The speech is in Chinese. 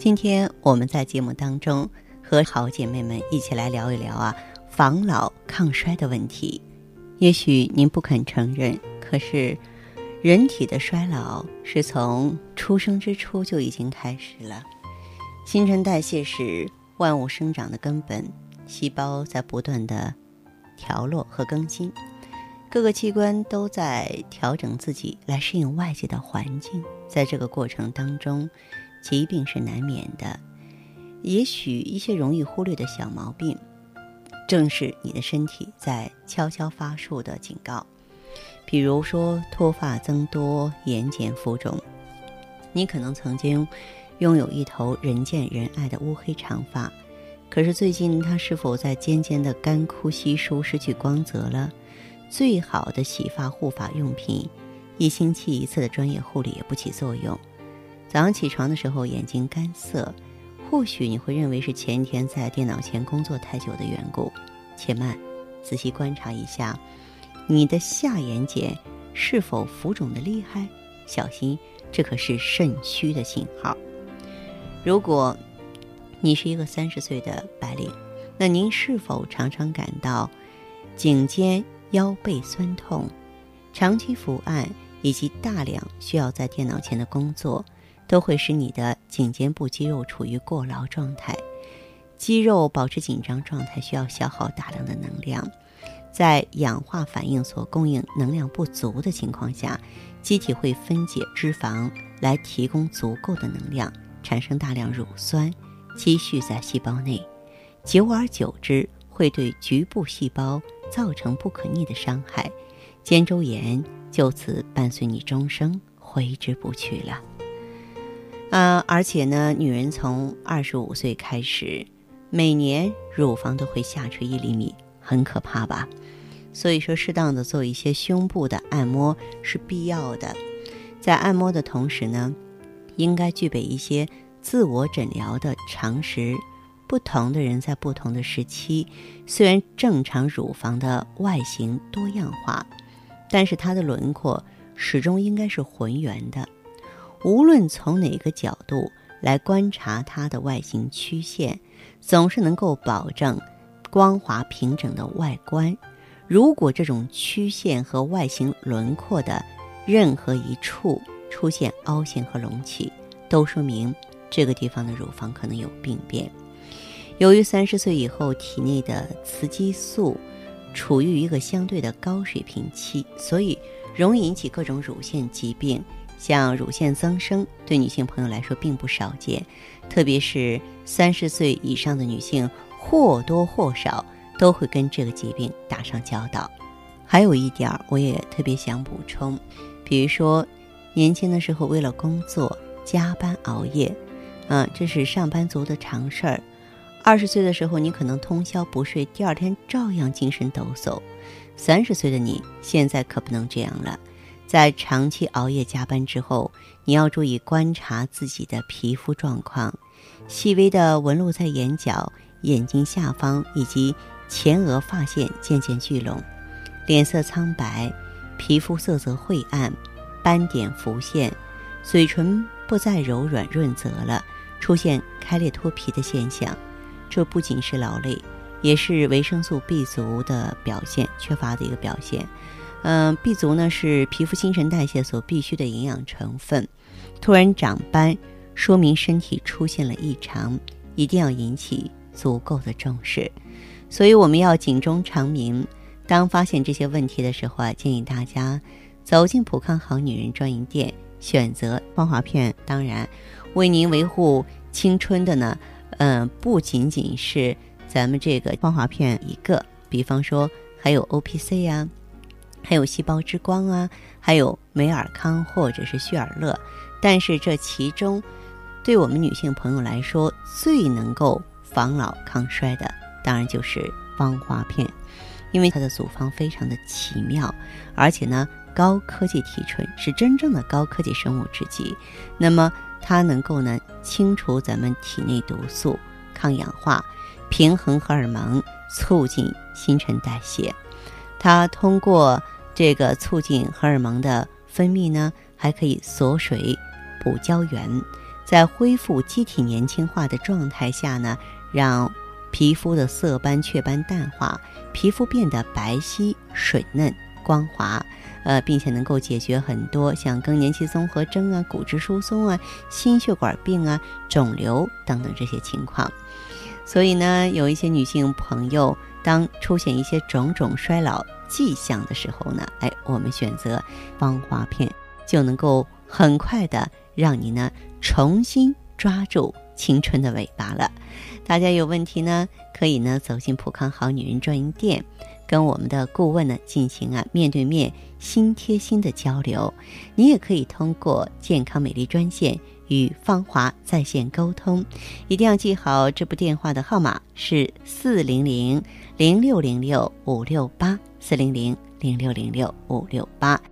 今天我们在节目当中和好姐妹们一起来聊一聊啊，防老抗衰的问题。也许您不肯承认，可是。人体的衰老是从出生之初就已经开始了。新陈代谢是万物生长的根本，细胞在不断的调落和更新，各个器官都在调整自己来适应外界的环境。在这个过程当中，疾病是难免的。也许一些容易忽略的小毛病，正是你的身体在悄悄发出的警告。比如说脱发增多、眼睑浮肿，你可能曾经拥有一头人见人爱的乌黑长发，可是最近它是否在渐渐的干枯稀疏、失去光泽了？最好的洗发护发用品，一星期一次的专业护理也不起作用。早上起床的时候眼睛干涩，或许你会认为是前天在电脑前工作太久的缘故。且慢，仔细观察一下。你的下眼睑是否浮肿的厉害？小心，这可是肾虚的信号。如果你是一个三十岁的白领，那您是否常常感到颈肩腰背酸痛？长期伏案以及大量需要在电脑前的工作，都会使你的颈肩部肌肉处于过劳状态。肌肉保持紧张状态需要消耗大量的能量。在氧化反应所供应能量不足的情况下，机体会分解脂肪来提供足够的能量，产生大量乳酸，积蓄在细胞内，久而久之会对局部细胞造成不可逆的伤害，肩周炎就此伴随你终生，挥之不去了。呃，而且呢，女人从二十五岁开始，每年乳房都会下垂一厘米。很可怕吧？所以说，适当的做一些胸部的按摩是必要的。在按摩的同时呢，应该具备一些自我诊疗的常识。不同的人在不同的时期，虽然正常乳房的外形多样化，但是它的轮廓始终应该是浑圆的。无论从哪个角度来观察它的外形曲线，总是能够保证。光滑平整的外观，如果这种曲线和外形轮廓的任何一处出现凹陷和隆起，都说明这个地方的乳房可能有病变。由于三十岁以后体内的雌激素处于一个相对的高水平期，所以容易引起各种乳腺疾病，像乳腺增生，对女性朋友来说并不少见，特别是三十岁以上的女性。或多或少都会跟这个疾病打上交道。还有一点儿，我也特别想补充，比如说，年轻的时候为了工作加班熬夜，嗯，这是上班族的常事儿。二十岁的时候，你可能通宵不睡，第二天照样精神抖擞。三十岁的你现在可不能这样了，在长期熬夜加班之后，你要注意观察自己的皮肤状况，细微的纹路在眼角。眼睛下方以及前额发线渐渐聚拢，脸色苍白，皮肤色泽晦暗，斑点浮现，嘴唇不再柔软润泽了，出现开裂脱皮的现象。这不仅是劳累，也是维生素 B 族的表现缺乏的一个表现。嗯，B 族呢是皮肤新陈代谢所必需的营养成分。突然长斑，说明身体出现了异常，一定要引起。足够的重视，所以我们要警钟长鸣。当发现这些问题的时候啊，建议大家走进普康好女人专营店，选择芳华片。当然，为您维护青春的呢，嗯，不仅仅是咱们这个芳华片一个，比方说还有 O P C 呀，还有细胞之光啊，还有美尔康或者是旭尔乐。但是这其中，对我们女性朋友来说，最能够防老抗衰的，当然就是芳华片，因为它的组方非常的奇妙，而且呢，高科技提纯是真正的高科技生物制剂。那么它能够呢清除咱们体内毒素，抗氧化，平衡荷尔蒙，促进新陈代谢。它通过这个促进荷尔蒙的分泌呢，还可以锁水、补胶原，在恢复机体年轻化的状态下呢，让皮肤的色斑、雀斑淡化，皮肤变得白皙、水嫩、光滑。呃，并且能够解决很多像更年期综合征啊、骨质疏松啊、心血管病啊、肿瘤等等这些情况。所以呢，有一些女性朋友。当出现一些种种衰老迹象的时候呢，哎，我们选择芳华片就能够很快的让你呢重新抓住青春的尾巴了。大家有问题呢，可以呢走进普康好女人专营店，跟我们的顾问呢进行啊面对面、心贴心的交流。你也可以通过健康美丽专线。与芳华在线沟通，一定要记好这部电话的号码是四零零零六零六五六八四零零零六零六五六八。